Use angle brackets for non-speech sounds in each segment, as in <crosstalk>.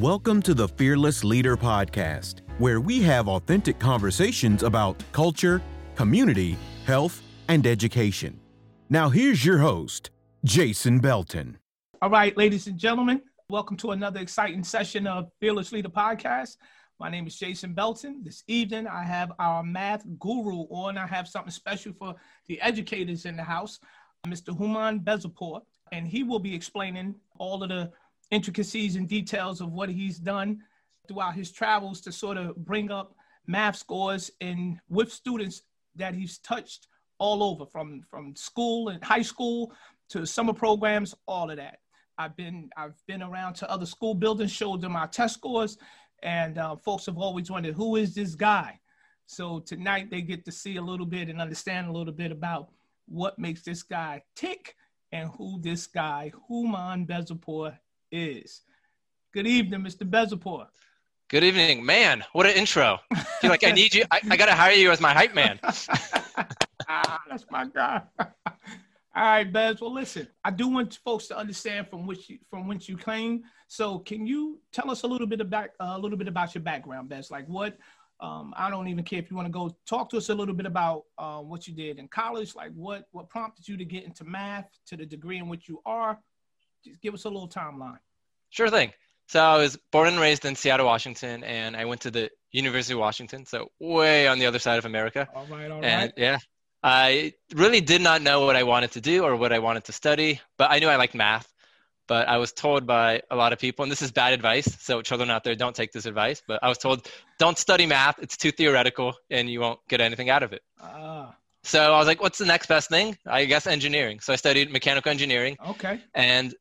Welcome to the Fearless Leader Podcast, where we have authentic conversations about culture, community, health, and education. Now, here's your host, Jason Belton. All right, ladies and gentlemen, welcome to another exciting session of Fearless Leader Podcast. My name is Jason Belton. This evening, I have our math guru on. I have something special for the educators in the house, Mr. Hooman Behzadpour, and he will be explaining all of the intricacies and details of what he's done throughout his travels to sort of bring up math scores and with students that he's touched all over from from school and high school to summer programs all of that. I've been i've been around to other school buildings showed them our test scores and uh, folks have always wondered who is this guy? So tonight they get to see a little bit and understand a little bit about what makes this guy tick and who this guy Hooman Behzadpour is. Good evening, Mr. Behzadpour. Good evening, man. What an intro! I feel like I need you. I, I got to hire you as my hype man. ah, <laughs> that's my guy. <laughs> All right, Bez. Well, listen, I do want folks to understand from which you, from whence you came. So, can you tell us a little bit about uh, a little bit about your background, Bez? Like, what? Um, I don't even care if you want to go talk to us a little bit about uh, what you did in college. Like, what what prompted you to get into math to the degree in which you are? Just give us a little timeline. Sure thing. So I was born and raised in Seattle, Washington, and I went to the University of Washington, so way on the other side of America. All right, all and right. yeah, I really did not know what I wanted to do or what I wanted to study, but I knew I liked math. But I was told by a lot of people, and this is bad advice, so children out there, don't take this advice. But I was told, don't study math; it's too theoretical, and you won't get anything out of it. Ah, So I was like, what's the next best thing? I guess engineering. So I studied mechanical engineering, okay. and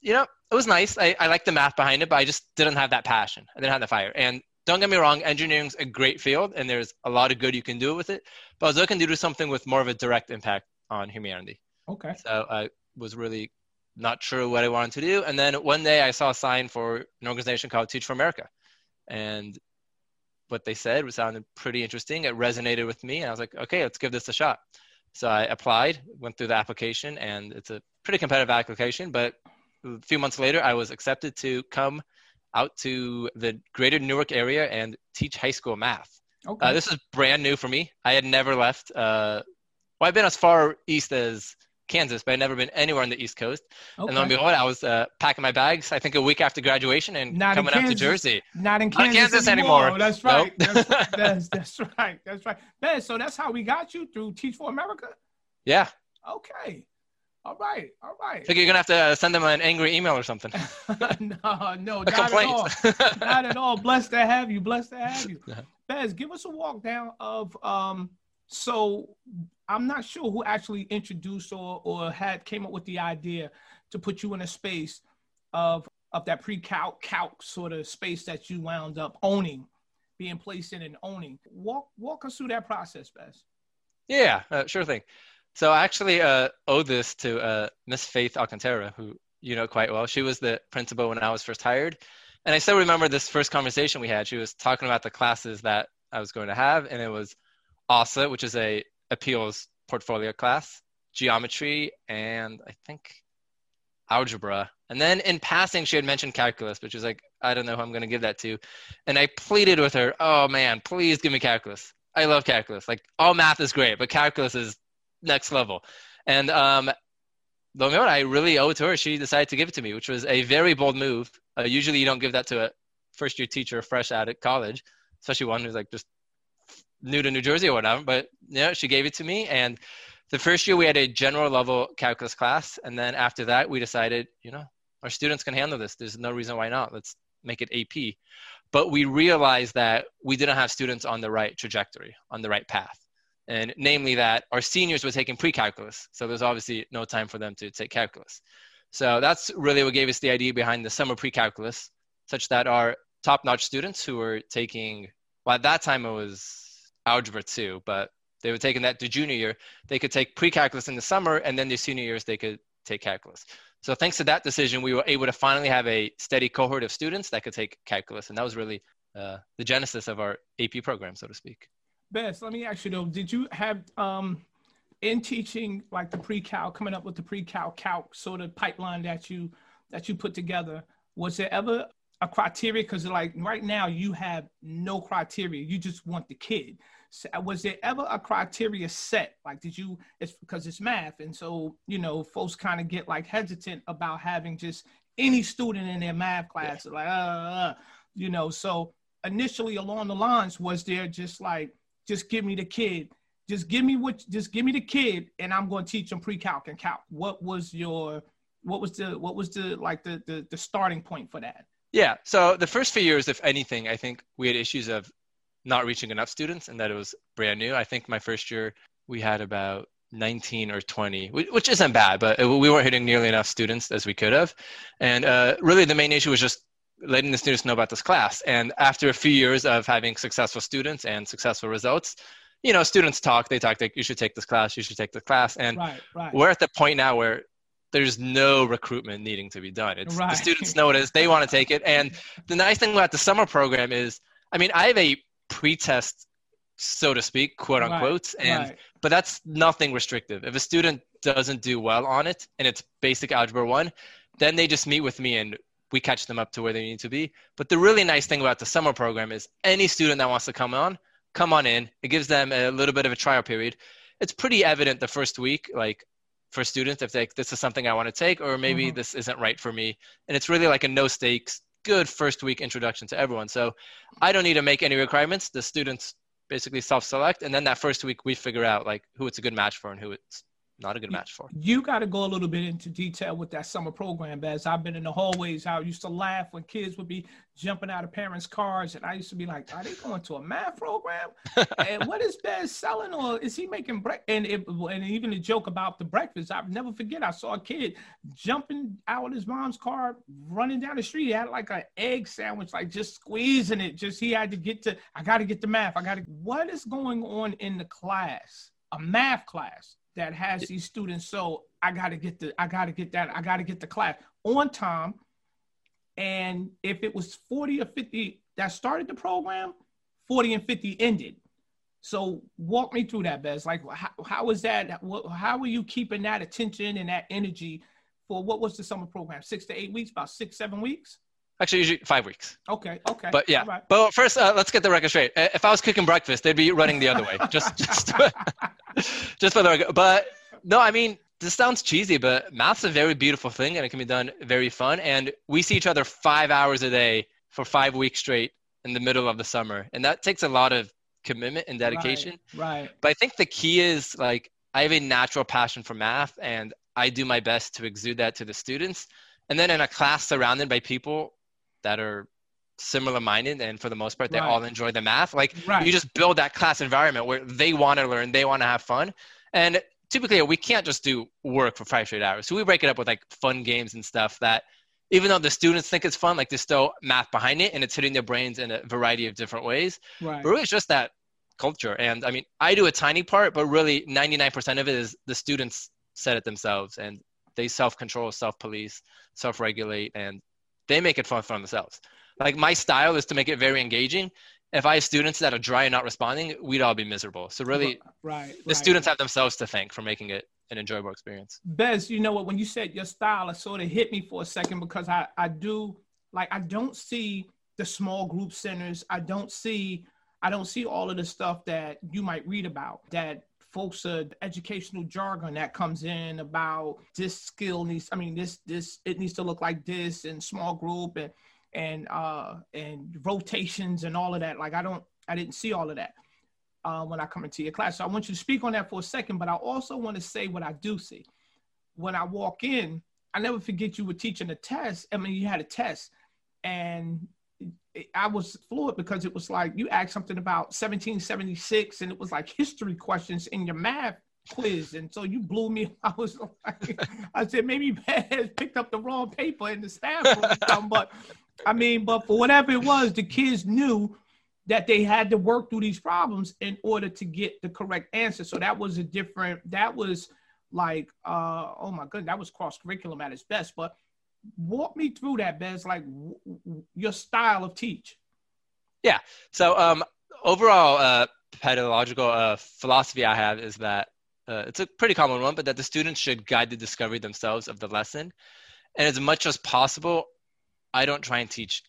you know, it was nice. I, I liked the math behind it, but I just didn't have that passion. I didn't have the fire. And don't get me wrong, engineering's a great field and there's a lot of good you can do with it. But I was looking to do something with more of a direct impact on humanity. Okay. So I was really not sure what I wanted to do. And then one day I saw a sign for an organization called Teach for America. And what they said was sounded pretty interesting. It resonated with me. And I was like, okay, let's give this a shot. So I applied, went through the application, and it's a pretty competitive application, but a few months later, I was accepted to come out to the greater Newark area and teach high school math. Okay. Uh, this is brand new for me. I had never left. Uh, well, I've been as far east as Kansas, but I'd never been anywhere on the East Coast. okay. And lo and behold, I was uh, packing my bags, I think a week after graduation and Not coming up to Jersey. Not in Not in Kansas, Kansas anymore. That's right. Nope. That's, <laughs> that's, that's right. That's right. Man, so that's how we got you through Teach for America? Yeah. Okay. All right. All right. Think you're to have to uh, send them an angry email or something. <laughs> no, no, not at all. <laughs> Not at all. Blessed to have you. Blessed to have you. Bez, give us a walk down of um so I'm not sure who actually introduced or or had came up with the idea to put you in a space of of that pre-calc calc sort of space that you wound up owning, being placed in and owning. Walk walk us through that process, Bez. Yeah, uh, sure thing. So I actually uh, owe this to uh, Miss Faith Alcantara, who you know quite well. She was the principal when I was first hired. And I still remember this first conversation we had. She was talking about the classes that I was going to have, and it was ASA, which is a appeals portfolio class, geometry, and I think algebra. And then in passing, she had mentioned calculus, which is like, I don't know who I'm going to give that to. And I pleaded with her, oh man, please give me calculus. I love calculus. Like all math is great, but calculus is next level. And um, lo and behold, I really owe it to her. She decided to give it to me, which was a very bold move. Uh, usually, you don't give that to a first year teacher fresh out of college, especially one who's like just new to New Jersey or whatever. But you know, she gave it to me, and the first year we had a general level calculus class, and then after that, we decided, you know, our students can handle this. There's no reason why not. Let's make it AP. But we realized that we didn't have students on the right trajectory, on the right path. And namely that our seniors were taking pre-calculus. So there's obviously no time for them to take calculus. So that's really what gave us the idea behind the summer pre-calculus, such that our top-notch students who were taking, well, at that time it was algebra two, but they were taking that to junior year, they could take pre-calculus in the summer, and then their senior years they could take calculus. So thanks to that decision, we were able to finally have a steady cohort of students that could take calculus, and that was really uh, the genesis of our AP program, so to speak. Bez, let me ask you though, did you have um in teaching like the pre-calc, coming up with the pre-calc calc sort of pipeline that you that you put together, was there ever a criteria? Because like right now you have no criteria. You just want the kid. So was there ever a criteria set? Like, did you? It's because it's math, and so you know, folks kind of get like hesitant about having just any student in their math class. Yeah. Like, uh, uh, you know. So initially, along the lines, was there just like, just give me the kid, just give me what, just give me the kid, and I'm going to teach them pre-calc and calc. What was your, what was the, what was the like the the, the starting point for that? Yeah. So the first few years, if anything, I think we had issues of not reaching enough students and that it was brand new. I think my first year we had about 19 or 20, which isn't bad, but we weren't hitting nearly enough students as we could have. And uh, really, the main issue was just letting the students know about this class. And after a few years of having successful students and successful results, you know, students talk, they talk, like, you should take this class, you should take the class. And right, right. we're at the point now where there's no recruitment needing to be done. It's right. the students know it is, they want to take it. And the nice thing about the summer program is, I mean, I have a pre-test so to speak quote unquote and but that's nothing restrictive if a student doesn't do well on it and it's basic algebra 1 then they just meet with me and we catch them up to where they need to be but the really nice thing about the summer program is any student that wants to come on come on in it gives them a little bit of a trial period it's pretty evident the first week like for students if they this is something i want to take or maybe mm-hmm. this isn't right for me and it's really like a no stakes good first week introduction to everyone. So I don't need to make any requirements. The students basically self-select, and then that first week we figure out like who it's a good match for and who it's not a good match for. You got to go a little bit into detail with that summer program, Bez. I've been in the hallways. I used to laugh when kids would be jumping out of parents' cars, and I used to be like, "Are they going to a math program? <laughs> and what is Bez selling, or is he making breakfast?" And it, and even the joke about the breakfast, I'll never forget. I saw a kid jumping out of his mom's car, running down the street. He had like an egg sandwich, like just squeezing it. Just he had to get to. I got to get the math. I got to. What is going on in the class? A math class that has these students. So I got to get the, I got to get that, I got to get the class on time. And if it was 40 or 50 that started the program, 40 and 50 ended. So walk me through that, Bez. Like, how, how was that? How were you keeping that attention and that energy for what was the summer program? Six to eight weeks, about six, seven weeks? Actually, usually five weeks. Okay. Okay. But yeah. Right. But first, uh, let's get the record straight. If I was cooking breakfast, they'd be running the other way. <laughs> Just, just, <laughs> just for the record. But no, I mean, this sounds cheesy, but math's a very beautiful thing, and it can be done very fun. And we see each other five hours a day for five weeks straight in the middle of the summer, and that takes a lot of commitment and dedication. Right. right. But I think the key is like I have a natural passion for math, and I do my best to exude that to the students. And then in a class surrounded by people that are similar minded and for the most part they right. all enjoy the math like right. you just build that class environment where they want to learn they want to have fun and typically we can't just do work for five straight hours so we break it up with like fun games and stuff that even though the students think it's fun like there's still math behind it and it's hitting their brains in a variety of different ways right. but really it's just that culture and i mean i do a tiny part but really 99% of it is the students set it themselves and they self-control self-police self-regulate and they make it fun for themselves. Like my style is to make it very engaging. If I have students that are dry and not responding, we'd all be miserable. So really, right, the students have themselves to thank for making it an enjoyable experience. Bez, you know what? When you said your style, it sort of hit me for a second because I I do like I don't see the small group centers. I don't see I don't see all of the stuff that you might read about that folks uh, educational jargon that comes in about this skill needs i mean this this it needs to look like this and small group and and uh and rotations and all of that. Like i don't i didn't see all of that uh, when i come into your class. So i want you to speak on that for a second but i also want to say what i do see. When i walk in i never forget you were teaching a test. I mean you had a test and I was fluid because it was like you asked something about 1776 and it was like history questions in your math quiz. And so you blew me. <laughs> I was like, I said, maybe has picked up the wrong paper in the staff room. but I mean, but for whatever it was, the kids knew that they had to work through these problems in order to get the correct answer. So that was a different, that was like, uh, oh my goodness, that was cross curriculum at its best. But walk me through that, Bez. Like w- w- your style of teach. Yeah. So um, overall, uh, pedagogical uh, philosophy I have is that uh, it's a pretty common one, but that the students should guide the discovery themselves of the lesson. And as much as possible, I don't try and teach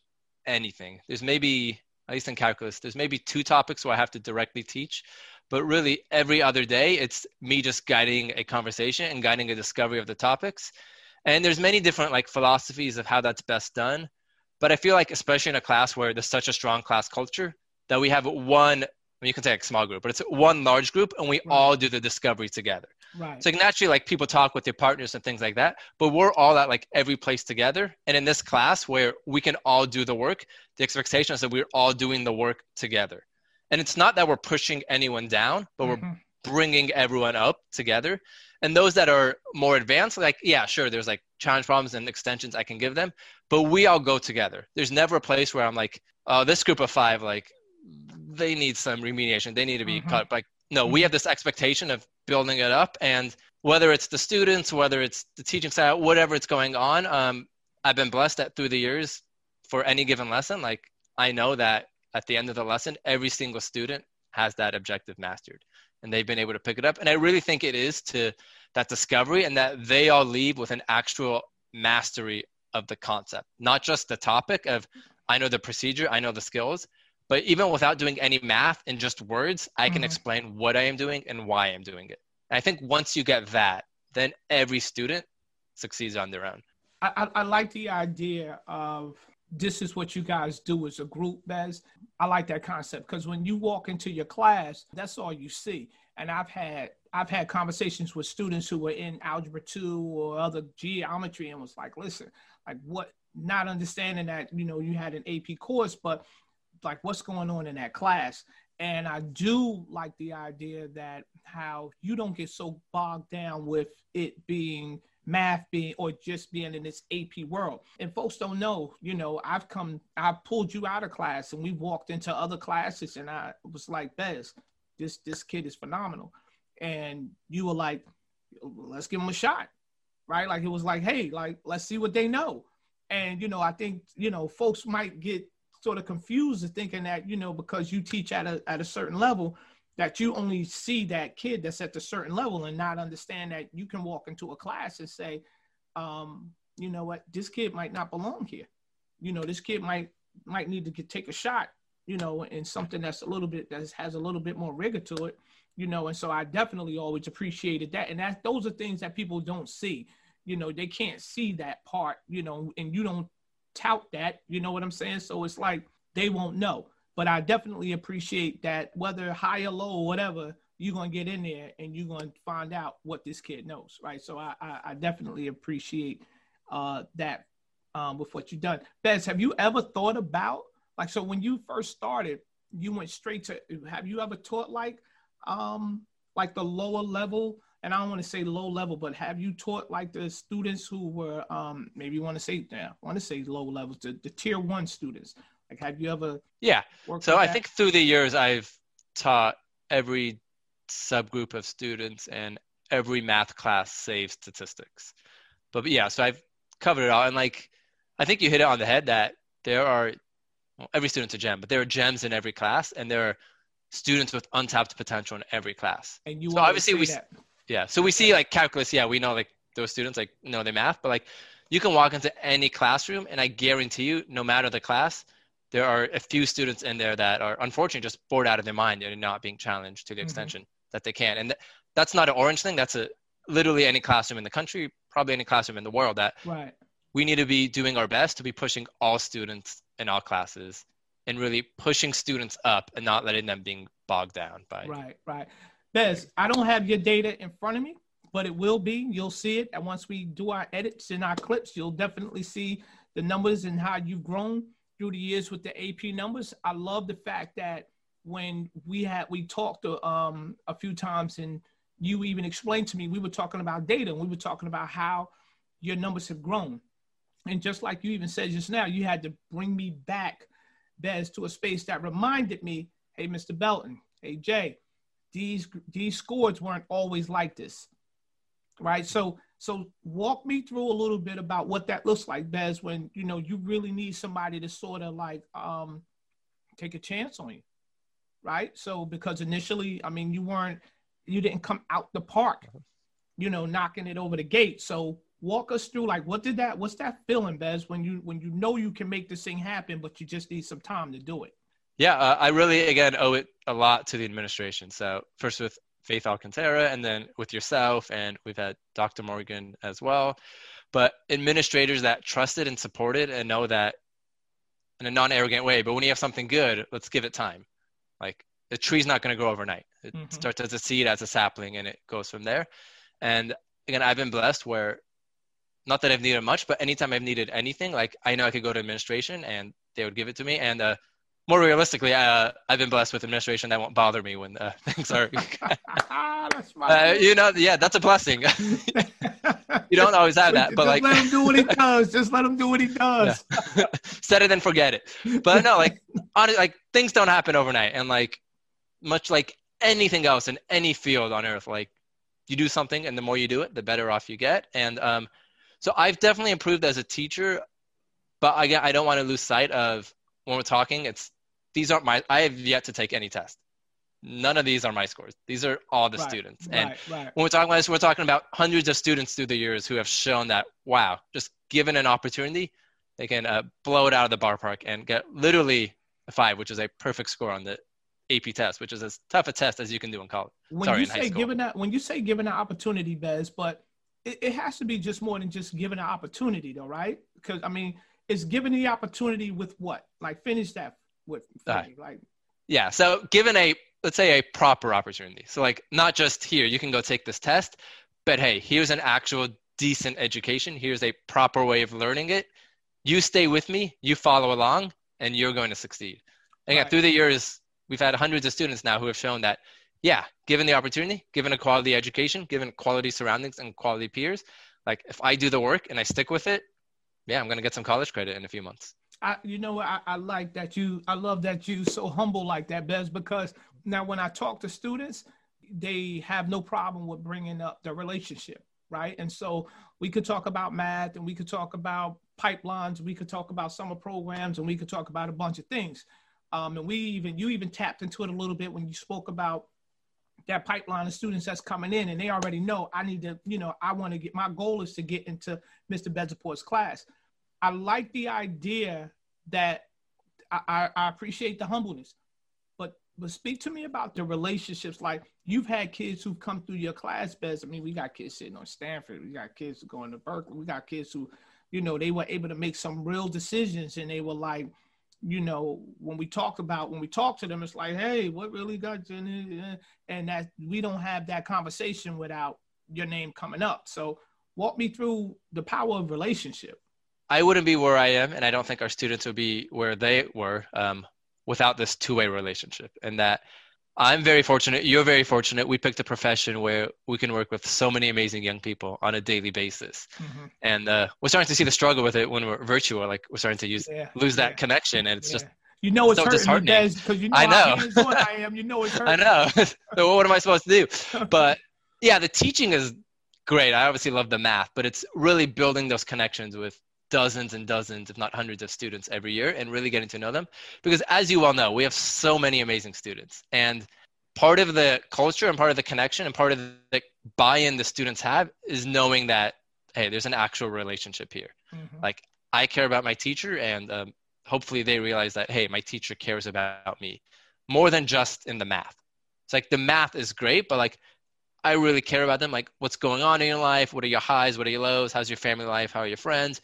anything. There's maybe, at least in calculus, there's maybe two topics where I have to directly teach. But really, every other day, it's me just guiding a conversation and guiding a discovery of the topics. And there's many different like philosophies of how that's best done. But I feel like, especially in a class where there's such a strong class culture, that we have one I mean, you can say like small group, but it's one large group and we right. all do the discovery together. Right. So like, naturally, like people talk with their partners and things like that, but we're all at like every place together. And in this class where we can all do the work, the expectation is that we're all doing the work together. And it's not that we're pushing anyone down, but mm-hmm. we're bringing everyone up together. And those that are more advanced, like, yeah, sure, there's like challenge problems and extensions I can give them, but we all go together. There's never a place where I'm like, oh, this group of five, like, they need some remediation. They need to be mm-hmm. cut. Like, no, we mm-hmm. have this expectation of building it up, and whether it's the students, whether it's the teaching style, whatever it's going on, um, I've been blessed that through the years, for any given lesson, like I know that at the end of the lesson, every single student has that objective mastered, and they've been able to pick it up. And I really think it is to that discovery, and that they all leave with an actual mastery of the concept, not just the topic of I know the procedure, I know the skills, but even without doing any math and just words, I can mm-hmm. explain what I am doing and why I'm doing it. And I think once you get that, then every student succeeds on their own. I, I, I like the idea of this is what you guys do as a group, Bez. I like that concept because when you walk into your class, that's all you see. And I've had I've had conversations with students who were in algebra two or other geometry and was like, listen, like what not understanding that, you know, you had an AP course, but like what's going on in that class and i do like the idea that how you don't get so bogged down with it being math being or just being in this ap world. And folks don't know you know i've come i pulled you out of class and we walked into other classes and i was like bez this this kid is phenomenal. And you were like let's give him a shot right? Like it was like hey like let's see what they know. And you know i think you know folks might get sort of confused thinking that you know because you teach at a at a certain level that you only see that kid that's at a certain level and not understand that you can walk into a class and say um, you know what this kid might not belong here you know this kid might might need to get, take a shot you know in something that's a little bit that has a little bit more rigor to it you know and so i definitely always appreciated that and that those are things that people don't see you know they can't see that part you know and you don't tout that. You know what I'm saying? So it's like they won't know. But I definitely appreciate that whether high or low or whatever, you're gonna get in there and you're gonna find out what this kid knows, right? So I I, I definitely appreciate uh, that um, with what you've done. Bez, have you ever thought about like so when you first started, you went straight to have you ever taught like um like the lower level and I don't want to say low level, but have you taught like the students who were um maybe you want to say yeah, I want to say low levels, the, the tier one students? Like have you ever Yeah. So I that? think through the years I've taught every subgroup of students and every math class save statistics. But, but yeah, so I've covered it all and like I think you hit it on the head that there are well, every student's a gem, but there are gems in every class and there are students with untapped potential in every class. And you so obviously we that yeah. So we see like calculus. Yeah, we know like those students like know their math, but like you can walk into any classroom and I guarantee you, no matter the class, there are a few students in there that are unfortunately just bored out of their mind and not being challenged to the mm-hmm. extension that they can. And th- that's not an orange thing. That's a literally any classroom in the country, probably any classroom in the world that right. we need to be doing our best to be pushing all students in all classes and really pushing students up and not letting them being bogged down by right right Bez, I don't have your data in front of me, but it will be. You'll see it. And once we do our edits in our clips, you'll definitely see the numbers and how you've grown through the years with the AP numbers. I love the fact that when we had we talked um, a few times and you even explained to me we were talking about data and we were talking about how your numbers have grown. And just like you even said just now, you had to bring me back, Bez, to a space that reminded me, hey, Mr. Belton, hey, Jay, these these scores weren't always like this right so so walk me through a little bit about what that looks like bez when you know you really need somebody to sort of like um take a chance on you right? So because initially i mean you weren't you didn't come out the park you know knocking it over the gate. So walk us through like what did that what's that feeling bez when you when you know you can make this thing happen but you just need some time to do it? Yeah uh, i really again owe it a lot to the administration. So first with faith alcantara and then with yourself and we've had dr morgan as well but administrators that trusted and supported and know that in a non-arrogant way but when you have something good let's give it time like the tree's not going to grow overnight it mm-hmm. starts as a seed as a sapling and it goes from there and again i've been blessed where not that I've needed much, but anytime I've needed anything, like I know I could go to administration and they would give it to me. And uh, more realistically, uh, I've been blessed with administration that won't bother me when uh, <laughs> things are. <laughs> <laughs> uh, you know, yeah, that's a blessing. you don't always have that, but Just like, let him do what he does. Just let him do what he does. Yeah. Set it and forget it. But no, like, honestly, like things don't happen overnight, and like, much like anything else in any field on earth, like, you do something, and the more you do it, the better off you get. And um, so I've definitely improved as a teacher, but again, I don't want to lose sight of when we're talking. It's these aren't my. I have yet to take any test. None of these are my scores. These are all the Right, students. right, And right. when we're talking about this, we're talking about hundreds of students through the years who have shown that wow, just given an opportunity, they can uh, blow it out of the bar park and get literally a five, which is a perfect score on the AP test, which is as tough a test as you can do in college. when Sorry, you say given that when you say given an opportunity bez but it, it has to be just more than just given an opportunity though right because i mean it's given the opportunity with what like finish that with me, like Yeah. So given a let's say a proper opportunity. So like not just here, you can go take this test, but hey, here's an actual decent education. Here's a proper way of learning it. You stay with me, you follow along, and you're going to succeed. And again, Right. through the years, we've had hundreds of students now who have shown that, yeah, given the opportunity, given a quality education, given quality surroundings and quality peers, like if I do the work and I stick with it, yeah, I'm gonna get some college credit in a few months. I, you know, I, I like that you, I love that you so humble like that, Bez, because now when I talk to students, they have no problem with bringing up the relationship, right? And so we could talk about math and we could talk about pipelines, we could talk about summer programs, and we could talk about a bunch of things. Um, and we even, you even tapped into it a little bit when you spoke about that pipeline of students that's coming in and they already know I need to, you know, I want to get, my goal is to get into Mr. Behzadpour's class. I like the idea that I, I, I appreciate the humbleness, but but speak to me about the relationships. Like you've had kids who've come through your class, Bez. I mean, we got kids sitting on Stanford, we got kids going to Berkeley, we got kids who, you know, they were able to make some real decisions, and they were like, you know, when we talk about when we talk to them, it's like, hey, what really got you? And that we don't have that conversation without your name coming up. So walk me through the power of relationship. I wouldn't be where I am, and I don't think our students would be where they were um, without this two-way relationship. And that I'm very fortunate. You're very fortunate. We picked a profession where we can work with so many amazing young people on a daily basis, and uh, we're starting to see the struggle with it when we're virtual. Like we're starting to use Yeah, lose that yeah, connection, and it's yeah. just you know it's so hurting disheartening. because you know I know. hands-on I am. You know it's <laughs> hurting. I know. <laughs> so what am I supposed to do? <laughs> But yeah, the teaching is great. I obviously love the math, but it's really building those connections with dozens and dozens, if not hundreds of students every year and really getting to know them. Because as you well know, we have so many amazing students. And part of the culture and part of the connection and part of the buy-in the students have is knowing that, hey, there's an actual relationship here. Mhm. Like I care about my teacher and um, hopefully they realize that, hey, my teacher cares about me more than just in the math. It's like the math is great, but like I really care about them. Like what's going on in your life? What are your highs? What are your lows? How's your family life? How are your friends?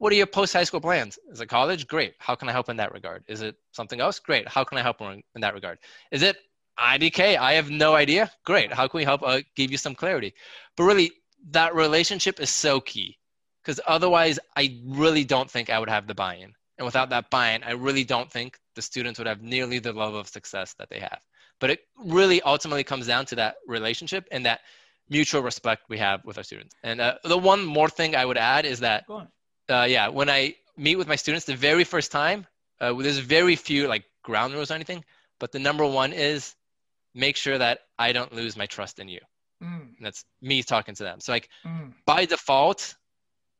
What are your post high school plans? Is it college? Great. How can I help in that regard? Is it something else? Great. How can I help in that regard? Is it IDK? I have no idea. Great. How can we help uh, give you some clarity? But really, that relationship is so key because otherwise, I really don't think I would have the buy in. And without that buy in, I really don't think the students would have nearly the level of success that they have. But it really ultimately comes down to that relationship and that mutual respect we have with our students. And uh, the one more thing I would add is that. Uh, yeah, when I meet with my students, the very first time, uh, there's very few like ground rules or anything, but the number one is make sure that I don't lose my trust in you. Mm, that's me talking to them. So like mm. by default,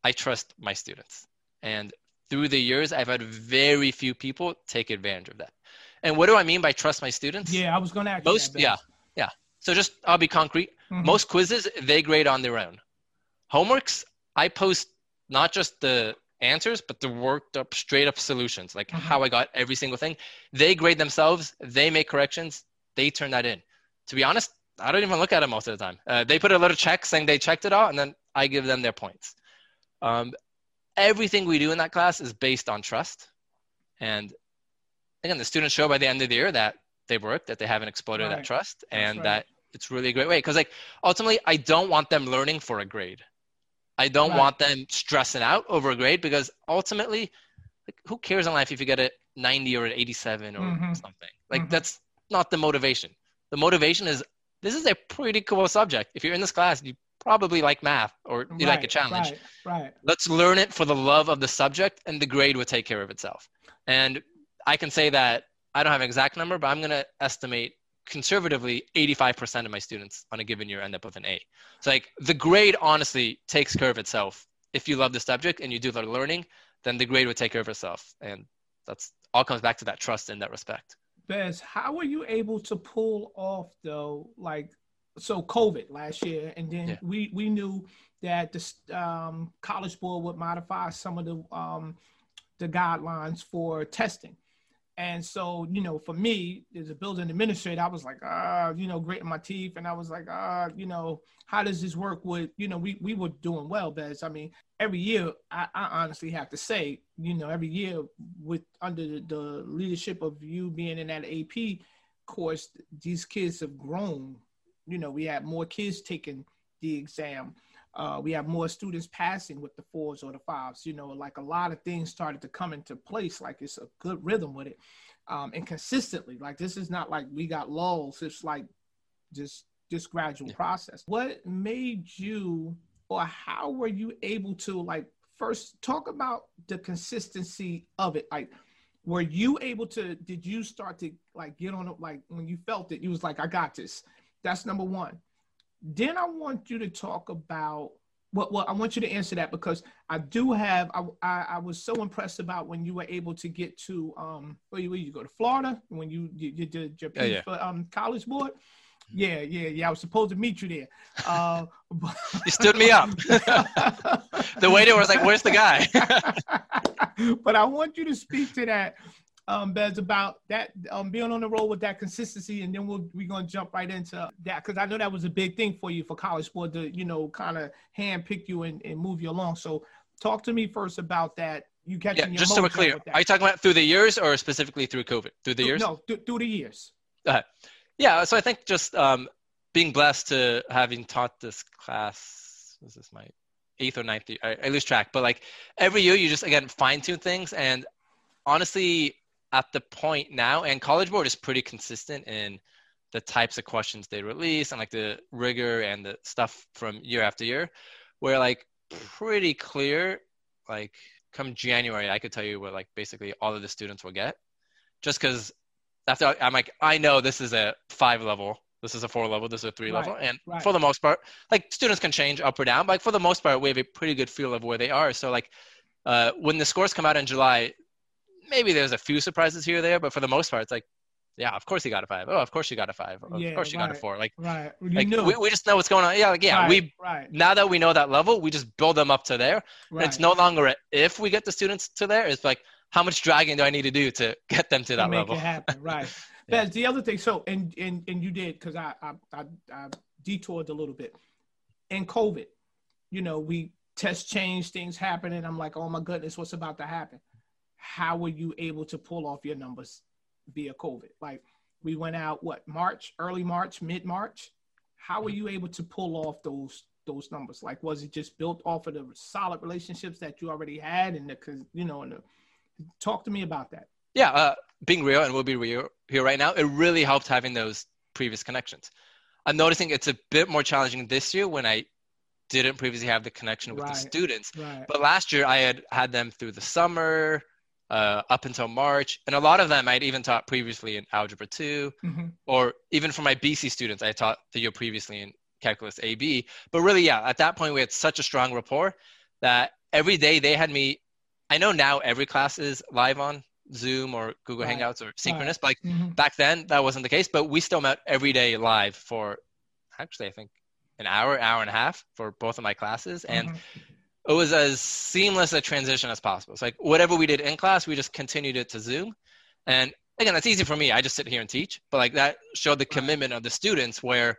I trust my students. And through the years, I've had very few people take advantage of that. And what do I mean by trust my students? Yeah, I was going to ask Most, yeah, yeah. So just, I'll be concrete. Mhm. Most quizzes, they grade on their own. Homeworks, I post not just the answers, but the worked up, straight up solutions, like mm-hmm. how I got every single thing. They grade themselves, they make corrections, they turn that in. To be honest, I don't even look at it most of the time. Uh, they put a little check saying they checked it out, and then I give them their points. Um, everything we do in that class is based on trust. And again, the students show by the end of the year that they've worked, that they haven't exploded right. that trust, and right. that it's really a great way. Because like ultimately, I don't want them learning for a grade. I don't right. want them stressing out over a grade because ultimately, like, who cares in life if you get a 90 or an 87 or mm-hmm. something? Like mm-hmm. that's not the motivation. The motivation is this is a pretty cool subject. If you're in this class, you probably like math or you right, like a challenge. Right, right. Let's learn it for the love of the subject, and the grade will take care of itself. And I can say that I don't have an exact number, but I'm going to estimate conservatively 85% of my students on a given year end up with an A. So like the grade honestly takes care of itself. If you love the subject and you do the learning, then the grade would take care of itself. And that's all comes back to that trust in that respect. Bez, how were you able to pull off though, like so COVID last year, and then yeah. we we knew that the um, college board would modify some of the um, the guidelines for testing. And so, you know, for me, as a building administrator, I was like, ah, you know, gritting my teeth. And I was like, ah, you know, how does this work with, you know, we, we were doing well, Bez. I mean, every year, I, I honestly have to say, you know, every year with under the, the leadership of you being in that AP course, these kids have grown you know, we had more kids taking the exam. Uh, we have more students passing with the fours or the fives. You know, like a lot of things started to come into place. Like it's a good rhythm with it, um, and consistently. Like this is not like we got lulls. It's like just this gradual yeah. process. What made you, or how were you able to like first talk about the consistency of it? Like, were you able to? Did you start to like get on it? Like when you felt it, you was like, I got this that's number one. Then I want you to talk about well, well, I want you to answer that because I do have. I, I, I was so impressed about when you were able to get to um where you, where you go to Florida when you you, you did your yeah, yeah. um college board. Yeah, yeah, yeah. I was supposed to meet you there. Uh, <laughs> you stood me up. <laughs> the waiter was like, "Where's the guy?" <laughs> but I want you to speak to that um, Bez, about that um, being on the road with that consistency, and then we'll, we're going to jump right into that because I know that was a big thing for you for college board to you know kind of hand pick you and, and move you along. So talk to me first about that. You catching yeah, just so we're clear, are you talking about through the years or specifically through COVID? Through the years? No, th- through the years. Uh, yeah, so I think just um, being blessed to having taught this class. This my eighth or ninth year? I, I lose track, but like every year you just again fine tune things and honestly at the point now, and College Board is pretty consistent in the types of questions they release and like the rigor and the stuff from year after year, where like pretty clear, like come January, I could tell you what like basically all of the students will get, just because after I'm like I know this is a five level, this is a four level, this is a three right, level, and right. for the most part, like students can change up or down, but like for the most part, we have a pretty good feel of where they are. So like uh, when the scores come out in July, maybe there's a few surprises here or there, but for the most part, it's like, yeah, of course he got a five. Oh, of course you got a five. Of yeah, course you right, got a four. Like, right. You like we, we just know what's going on. Yeah, like, yeah, right, we right. now that we know that level, we just build them up to there. Right. And it's no longer a, if we get the students to there. It's like how much dragging do I need to do to <laughs> get them to that to make level? It <laughs> happen. Right. yeah. That's the other thing. So and and and you did because I, I I I detoured a little bit. In COVID, you know, we test change things happen, and I'm like, oh my goodness, what's about to happen? How were you able to pull off your numbers via COVID? Like we went out what March, early March, mid March. How were you able to pull off those those numbers? Like was it just built off of the solid relationships that you already had and the you know and the, talk to me about that. Yeah, uh, being real and we'll be real here right now. It really helped having those previous connections. I'm noticing it's a bit more challenging this year when I didn't previously have the connection with right, the students. Right. But last year I had had them through the summer, uh, up until March. And a lot of them I'd even taught previously in Algebra 2, mm-hmm. or even for my BC students, I taught the year previously in Calculus AB. But really, yeah, at that point, we had such a strong rapport that every day they had me. I know now every class is live on Zoom or Google right. Hangouts or synchronous, right. but like mm-hmm. back then that wasn't the case. But we still met every day live for actually, I think an hour, hour and a half for both of my classes. And mm-hmm it was as seamless a transition as possible. It's like whatever we did in class, we just continued it to Zoom. And again, that's easy for me. I just sit here and teach, but like that showed the commitment of the students where,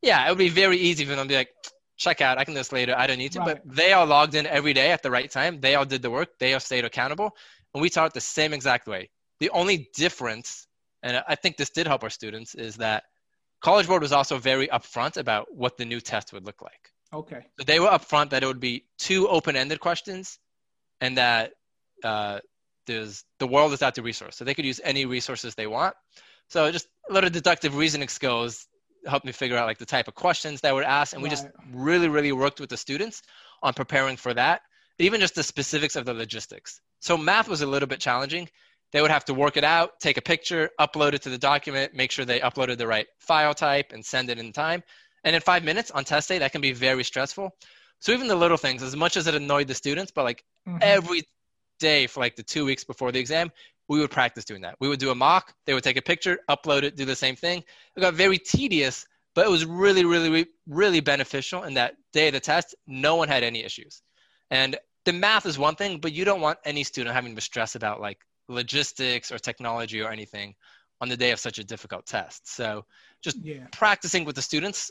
yeah, it would be very easy for them to be like, check out, I can do this later. I don't need to. Right. But they all logged in every day at the right time. They all did the work. They all stayed accountable. And we taught the same exact way. The only difference, and I think this did help our students, is that College Board was also very upfront about what the new test would look like. Okay. So they were upfront that it would be two open-ended questions, and that uh, there's the world is out to resource, so they could use any resources they want. So just a little deductive reasoning skills helped me figure out like the type of questions that were asked, and we right. just really, really worked with the students on preparing for that, even just the specifics of the logistics. So math was a little bit challenging. They would have to work it out, take a picture, upload it to the document, make sure they uploaded the right file type, and send it in time. And in five minutes on test day, that can be very stressful. So even the little things, as much as it annoyed the students, but like mm-hmm. every day for like the two weeks before the exam, we would practice doing that. We would do a mock, they would take a picture, upload it, do the same thing. It got very tedious, but it was really, really, really beneficial. In that day of the test, no one had any issues. And the math is one thing, but you don't want any student having to stress about like logistics or technology or anything on the day of such a difficult test. So just yeah. practicing with the students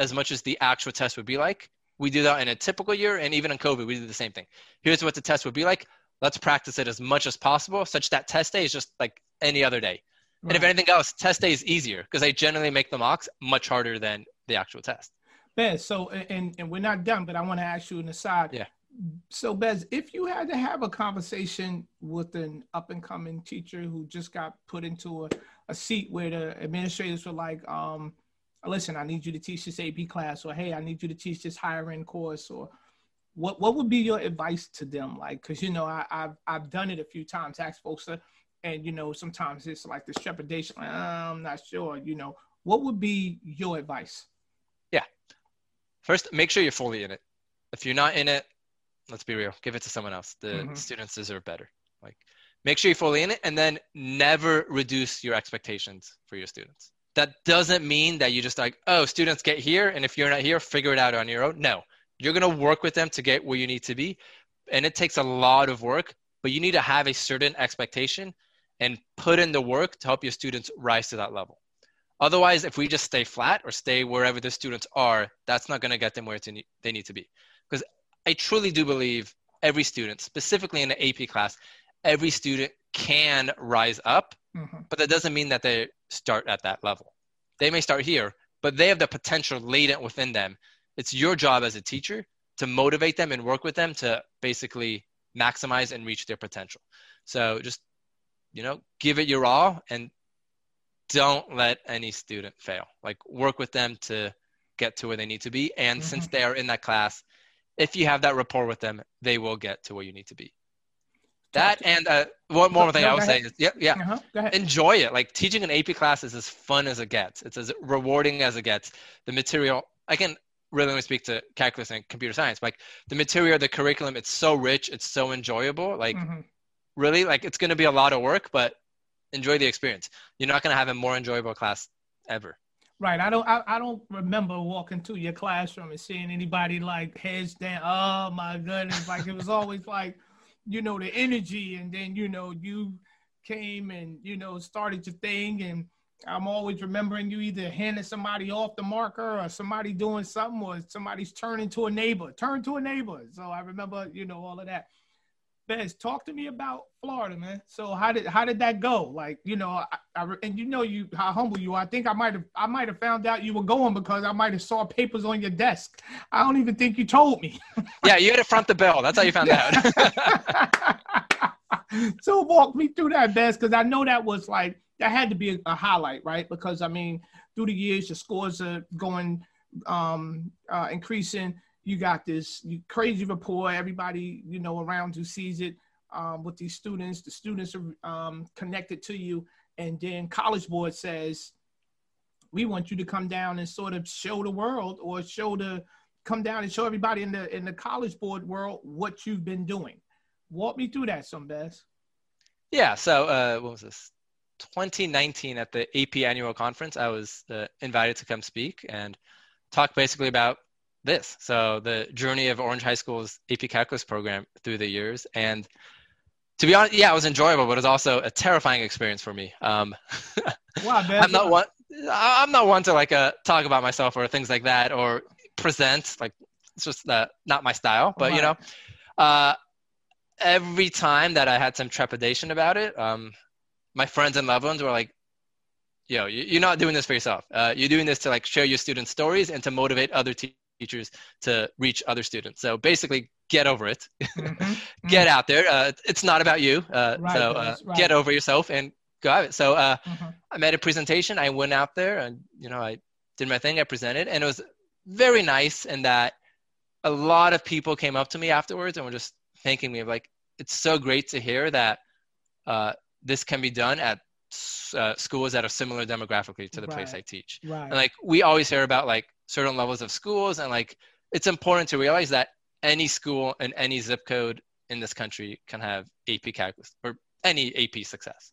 as much as the actual test would be like. We do that in a typical year, and even in COVID, we do the same thing. Here's what the test would be like. Let's practice it as much as possible, such that test day is just like any other day. Right. And if anything else, test day is easier because I generally make the mocks much harder than the actual test. Bez, so and and we're not done, but I want to ask you an aside. Yeah. So Bez, if you had to have a conversation with an up and coming teacher who just got put into a, a seat where the administrators were like, um, listen, I need you to teach this AP class, or hey, I need you to teach this higher end course, or what what would be your advice to them? Like, because you know, I, have I've done it a few times, ask folks, to, and you know, sometimes it's like this trepidation, like, oh, I'm not sure. You know, what would be your advice? Yeah, first, make sure you're fully in it. If you're not in it, let's be real, give it to someone else. The mm-hmm. students deserve better. Like, make sure you're fully in it, and then never reduce your expectations for your students that doesn't mean that you just like, oh, students get here, and if you're not here, figure it out on your own. No, you're going to work with them to get where you need to be. And it takes a lot of work, but you need to have a certain expectation and put in the work to help your students rise to that level. Otherwise, if we just stay flat or stay wherever the students are, that's not going to get them where they need to be. Because I truly do believe every student, specifically in the AP class, every student can rise up, mm-hmm. but that doesn't mean that they start at that level. They may start here, but they have the potential latent within them. It's your job as a teacher to motivate them and work with them to basically maximize and reach their potential. So just, you know, give it your all and don't let any student fail. Like work with them to get to where they need to be. And mm-hmm. since they are in that class, if you have that rapport with them, they will get to where you need to be. That and uh, one more thing no, I would say is, yeah, yeah, uh-huh. enjoy it. Like teaching an AP class is as fun as it gets. It's as rewarding as it gets. The material, I can really only speak to calculus and computer science. Like the material, the curriculum, it's so rich, it's so enjoyable. Like mm-hmm. really, like it's going to be a lot of work, but enjoy the experience. You're not going to have a more enjoyable class ever. Right. I don't. I, I don't remember walking to your classroom and seeing anybody like heads down. Oh my goodness! Like it was always like you know, the energy, and then you know, you came and you know started your thing, and I'm always remembering you either handing somebody off the marker or somebody doing something, or somebody's turning to a neighbor, turn to a neighbor. So I remember, you know, all of that. Bez, talk to me about Florida, man. So how did how did that go? Like, you know, I, I, and you know you how humble you are. I think I might have I might have found out you were going because I might have saw papers on your desk. I don't even think you told me. <laughs> yeah, you had to front the bill. That's how you found out. <laughs> so walk me through that, Bez, because I know that was like that had to be a, a, highlight, right? Because I mean, through the years, your scores are going um uh, increasing you got this crazy rapport. Everybody, you know, around you sees it um, with these students. The students are um, connected to you. And then College Board says, we want you to come down and sort of show the world or show the come down and show everybody in the in the college board world what you've been doing. Walk me through that some best. Yeah, so uh, what was this? 2019 at the AP annual conference, I was uh, invited to come speak and talk basically about this. So the journey of Orange High School's AP Calculus program through the years. And to be honest, yeah, it was enjoyable, but it was also a terrifying experience for me. Um, <laughs> wow, man, I'm not one. I'm not one to like uh, talk about myself or things like that or present. Like it's just uh, not my style. But right. you know, uh, every time that I had some trepidation about it, um, my friends and loved ones were like, "Yo, you're not doing this for yourself. Uh, you're doing this to like share your students' stories and to motivate other te- teachers to reach other students. So basically, get over it. Mm-hmm. <laughs> get mm-hmm. out there. Uh, it's not about you. Uh, right, so uh, right. get over yourself and go at it. So uh, mm-hmm. I made a presentation. I went out there and you know I did my thing. I presented, and it was very nice in that a lot of people came up to me afterwards and were just thanking me of like it's so great to hear that uh, this can be done at uh, schools that are similar demographically to the right. place I teach. Right. And like we always hear about like certain levels of schools and like it's important to realize that any school and any zip code in this country can have AP calculus or any AP success.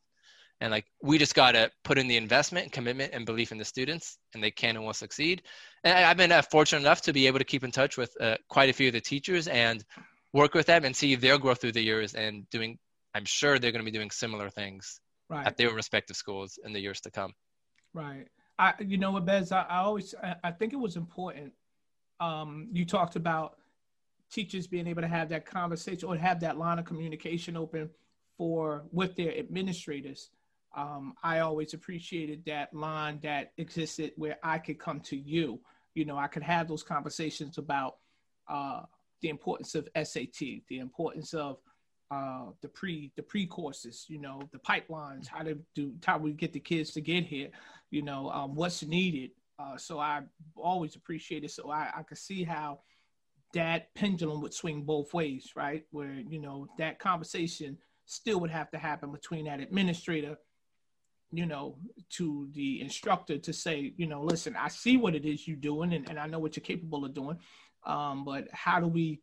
And like we just gotta put in the investment and commitment and belief in the students, and they can and will succeed. And I've been uh, fortunate enough to be able to keep in touch with uh, quite a few of the teachers and work with them and see their growth through the years and doing. I'm sure they're going to be doing similar things right. at their respective schools in the years to come. Right. I, you know what, Bez, I, I always, I, I, think it was important. Um, you talked about teachers being able to have that conversation or have that line of communication open for with their administrators. Um, I always appreciated that line that existed where I could come to you. You know, I could have those conversations about uh, the importance of SAT, the importance of uh, the pre the pre courses, you know, the pipelines, how to do how we get the kids to get here, you know, um, what's needed. Uh, so I always appreciate it. So I, I could see how that pendulum would swing both ways, right? Where you know that conversation still would have to happen between that administrator, you know, to the instructor to say, you know, listen, I see what it is you're doing, and, and I know what you're capable of doing, um, but how do we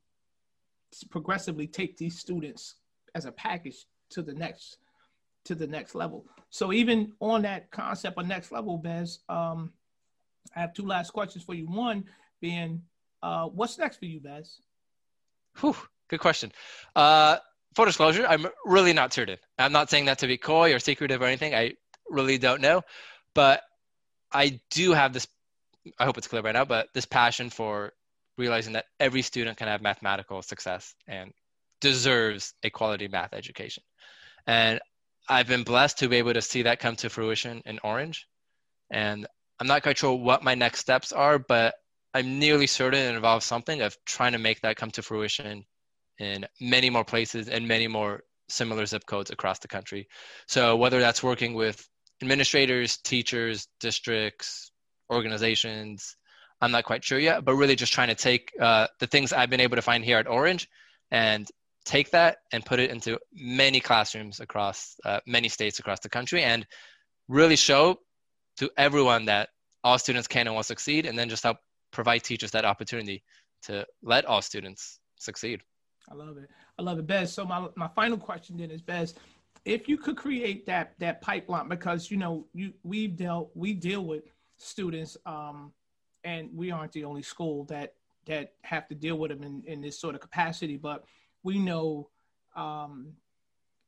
progressively take these students as a package to the next to the next level. So even on that concept of next level, Bez, um, I have two last questions for you. One being, uh, what's next for you, Bez? Whew, good question. Uh, full disclosure, I'm really not certain. I'm not saying that to be coy or secretive or anything. I really don't know, but I do have this. I hope it's clear right now, but this passion for realizing that every student can have mathematical success and deserves a quality math education. And I've been blessed to be able to see that come to fruition in Orange. And I'm not quite sure what my next steps are, but I'm nearly certain it involves something of trying to make that come to fruition in many more places and many more similar zip codes across the country. So whether that's working with administrators, teachers, districts, organizations, I'm not quite sure yet, but really just trying to take uh, the things I've been able to find here at Orange and take that and put it into many classrooms across uh, many states across the country and really show to everyone that all students can and will succeed and then just help provide teachers that opportunity to let all students succeed. I love it. I love it, Bez. So my, my final question then is, Bez, if you could create that that pipeline, because you know you we've dealt we deal with students um, and we aren't the only school that that have to deal with them in, in this sort of capacity. But we know, um,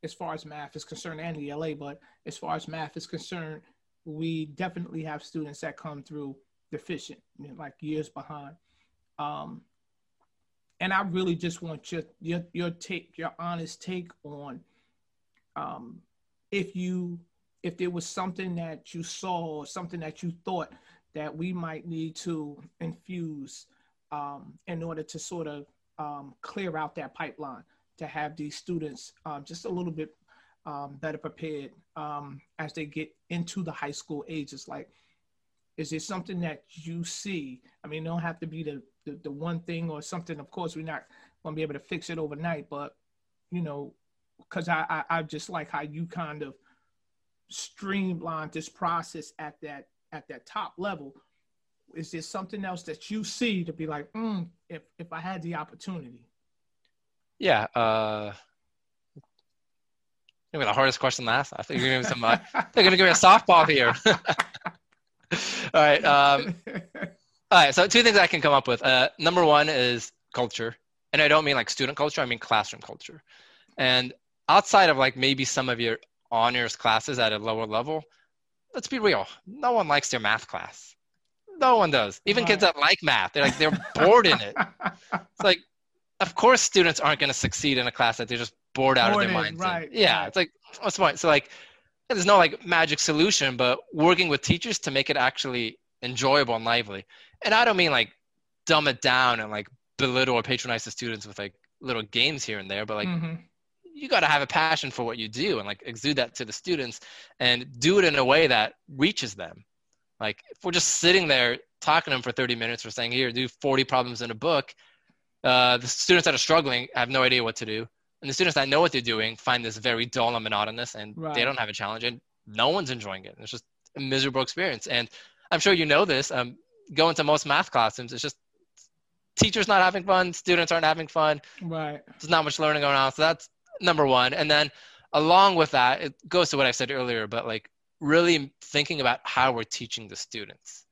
as far as math is concerned, and the LA, but as far as math is concerned, we definitely have students that come through deficient, you know, like years behind. Um, and I really just want your your your take, your honest take on um, if you if there was something that you saw or something that you thought that we might need to infuse um, in order to sort of um, clear out that pipeline to have these students um, just a little bit um, better prepared um, as they get into the high school ages. Like, is there something that you see? I mean, it don't have to be the, the, the one thing or something. Of course, we're not going to be able to fix it overnight, but you know, because I, I I just like how you kind of streamlined this process at that at that top level is there something else that you see to be like mm, if if i had the opportunity yeah uh Maybe the hardest question to ask. I think you're gonna give me some. Uh, they're gonna give me a softball here. <laughs> All right. Um, All right, so two things I can come up with. Uh, number one is culture, and I don't mean like student culture. I mean classroom culture. And outside of like maybe some of your honors classes at a lower level, let's be real. No one likes their math class. No one does. Even right. kids that like math, they're like they're bored in it. It's like, of course, students aren't going to succeed in a class that they're just bored out bored of their minds. Right. Yeah, right. it's like what's the point? So like, there's no like magic solution, but working with teachers to make it actually enjoyable and lively. And I don't mean like dumb it down and like belittle or patronize the students with like little games here and there, but like mm-hmm you got to have a passion for what you do and like exude that to the students and do it in a way that reaches them. Like if we're just sitting there talking to them for 30 minutes or saying here do 40 problems in a book uh, the students that are struggling have no idea what to do. And the students that know what they're doing find this very dull and monotonous and right. they don't have a challenge and no one's enjoying it. It's just a miserable experience. And i'm sure you know this um, going to most math classrooms it's just teachers not having fun students aren't having fun. Right. There's not much learning going on. So that's number one. And then along with that, it goes to what I said earlier, but like really thinking about how we're teaching the students.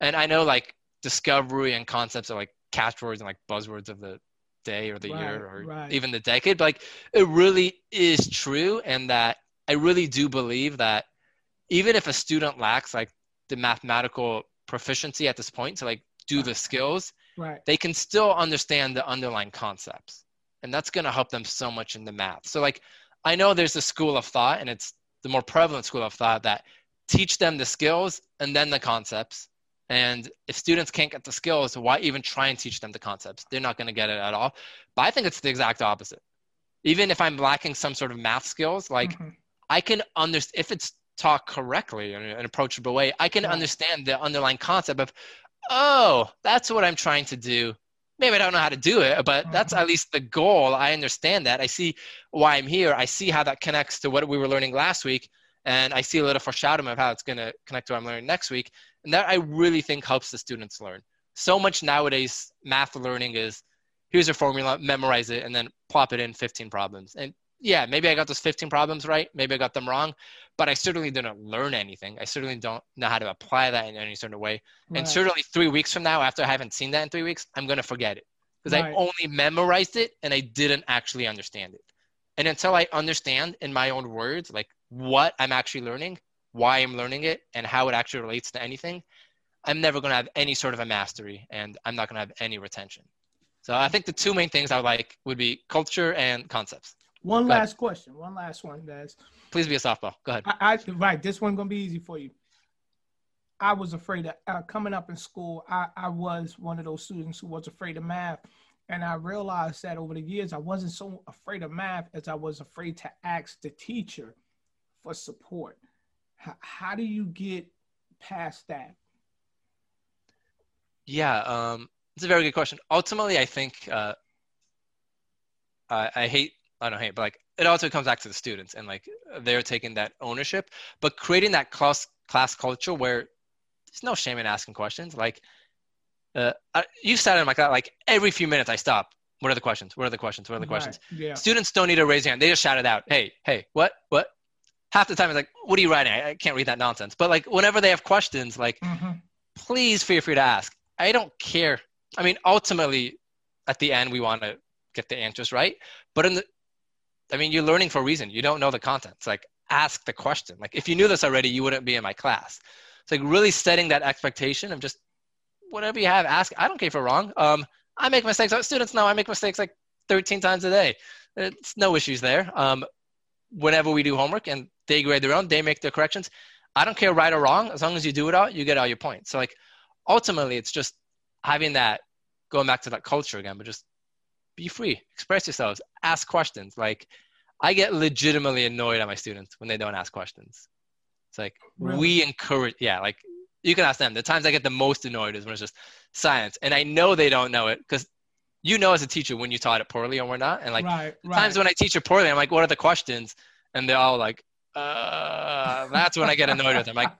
And I know like discovery and concepts are like catchwords and like buzzwords of the day or the right, year or right. even the decade, but like it really is true. And that I really do believe that even if a student lacks like the mathematical proficiency at this point to like do the skills, right. they can still understand the underlying concepts and that's going to help them so much in the math. So like i know there's a school of thought and it's the more prevalent school of thought that teach them the skills and then the concepts. And if students can't get the skills why even try and teach them the concepts? They're not going to get it at all. But i think it's the exact opposite. Even if i'm lacking some sort of math skills like mm-hmm. i can understand if it's taught correctly in an approachable way i can understand the underlying concept of oh that's what i'm trying to do maybe I don't know how to do it, but that's mm-hmm. at least the goal. I understand that. I see why I'm here. I see how that connects to what we were learning last week. And I see a little foreshadowing of how it's going to connect to what I'm learning next week. And that I really think helps the students learn. So much nowadays, math learning is here's a formula, memorize it, and then plop it in 15 problems. And yeah, maybe I got those 15 problems right. Maybe I got them wrong, but I certainly didn't learn anything. I certainly don't know how to apply that in any certain way. Right. And certainly three weeks from now, after I haven't seen that in three weeks, I'm going to forget it because right. I only memorized it and I didn't actually understand it. And until I understand in my own words, like what I'm actually learning, why I'm learning it, and how it actually relates to anything, I'm never going to have any sort of a mastery and I'm not going to have any retention. So I think the two main things I would like would be culture and concepts. One Go last ahead. question. One last one, guys. Please be a softball. Go ahead. I, I right. This one gonna be easy for you. I was afraid of uh, coming up in school. I, I was one of those students who was afraid of math. And I realized that over the years, I wasn't so afraid of math as I was afraid to ask the teacher for support. How, how do you get past that? Yeah, um, it's a very good question. Ultimately, I think uh, I, I hate I don't hate, but like it also comes back to the students and like they're taking that ownership, but creating that class class culture where there's no shame in asking questions. Like uh, I, you started like that. Like every few minutes, I stop. What are the questions? What are the questions? What are the questions? Right. Yeah. Students don't need to raise their hand. They just shout it out. Hey, hey, what, what? Half the time, it's like, what are you writing? I, I can't read that nonsense. But like, whenever they have questions, like, mm-hmm. please feel free to ask. I don't care. I mean, ultimately, at the end, we want to get the answers right. But in the I mean, you're learning for a reason. You don't know the content. It's like ask the question. Like if you knew this already, you wouldn't be in my class. It's like really setting that expectation of just whatever you have, ask. I don't care if you're wrong. Um, I make mistakes. Students know I make mistakes like 13 times a day. It's no issues there. Um, whenever we do homework and they grade their own, they make their corrections. I don't care right or wrong. As long as you do it all, you get all your points. So like ultimately, it's just having that going back to that culture again, but just be free, express yourselves, ask questions. Like I get legitimately annoyed at my students when they don't ask questions. It's like really? we encourage, yeah, like you can ask them. The times I get the most annoyed is when it's just science, and I know they don't know it because you know as a teacher when you taught it poorly or not. And like right, right. times when I teach it poorly, I'm like, what are the questions? And they're all like, uh, that's when I get annoyed with them. Like,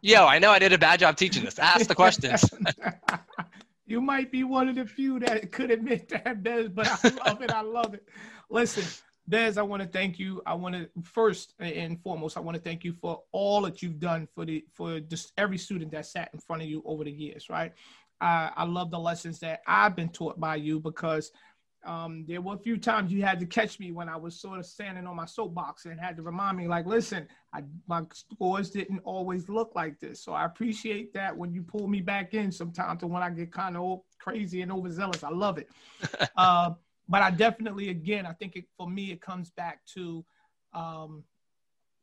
yo, I know I did a bad job teaching this. Ask the questions. <laughs> You might be one of the few that <laughs> could admit that, Bez, but I <laughs> love it. I love it. Listen, Bez, I want to thank you. I want to first and foremost, I want to thank you for all that you've done for the for just every student that sat in front of you over the years, right? I, I love the lessons that I've been taught by you because um, there were a few times you had to catch me when I was sort of standing on my soapbox and had to remind me, like, listen, I, my scores didn't always look like this. So I appreciate that when you pull me back in sometimes to when I get kind of crazy and overzealous. I love it. <laughs> uh, but I definitely, again, I think it, for me, it comes back to, um,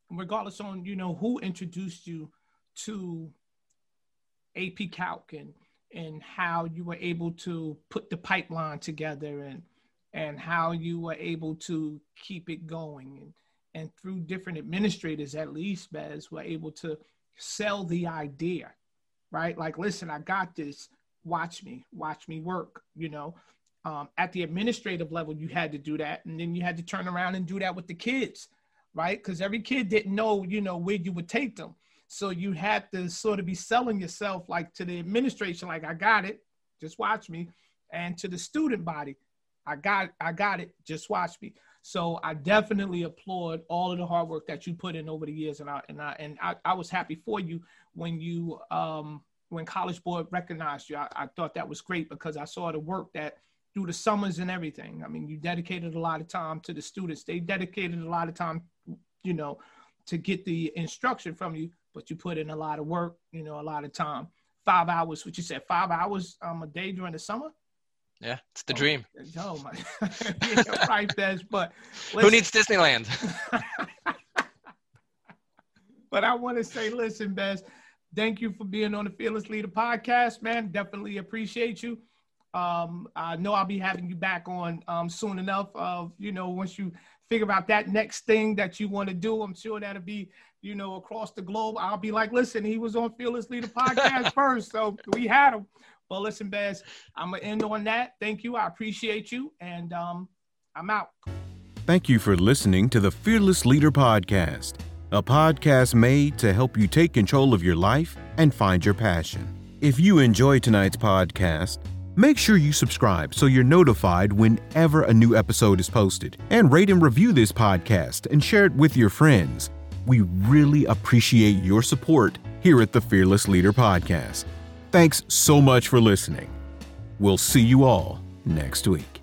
regardless on, you know, who introduced you to AP Calc and and how you were able to put the pipeline together and and how you were able to keep it going. And and through different administrators at least Bez were able to sell the idea right? Like listen I got this. Watch me. Watch me work you know? Um, at the administrative level you had to do that. And then you had to turn around and do that with the kids right? Because every kid didn't know you know where you would take them so you had to sort of be selling yourself like to the administration, like I got it, just watch me, and to the student body, I got I got it, just watch me. So I definitely applaud all of the hard work that you put in over the years, and I and I and I, I was happy for you when you um when College Board recognized you. I, I thought that was great because I saw the work that through the summers and everything. I mean, you dedicated a lot of time to the students. They dedicated a lot of time, you know, to get the instruction from you but you put in a lot of work, you know, a lot of time. Five hours, what you said, five hours um, a day during the summer. Yeah, it's the oh, dream. Oh my, <laughs> yeah, right, Bez. But who needs Disneyland? <laughs> but I want to say, listen, Bez, thank you for being on the Fearless Leader podcast, man. Definitely appreciate you. Um, I know I'll be having you back on um, soon enough. Of you know, once you figure out that next thing that you want to do, I'm sure that'll be you know, across the globe, I'll be like, listen, he was on Fearless Leader podcast <laughs> first. So we had him. But listen, Bez, I'm going to end on that. Thank you. I appreciate you. And um, I'm out. Thank you for listening to the Fearless Leader podcast, a podcast made to help you take control of your life and find your passion. If you enjoy tonight's podcast, make sure you subscribe so you're notified whenever a new episode is posted. And rate and review this podcast and share it with your friends. We really appreciate your support here at the Fearless Leader Podcast. Thanks so much for listening. We'll see you all next week.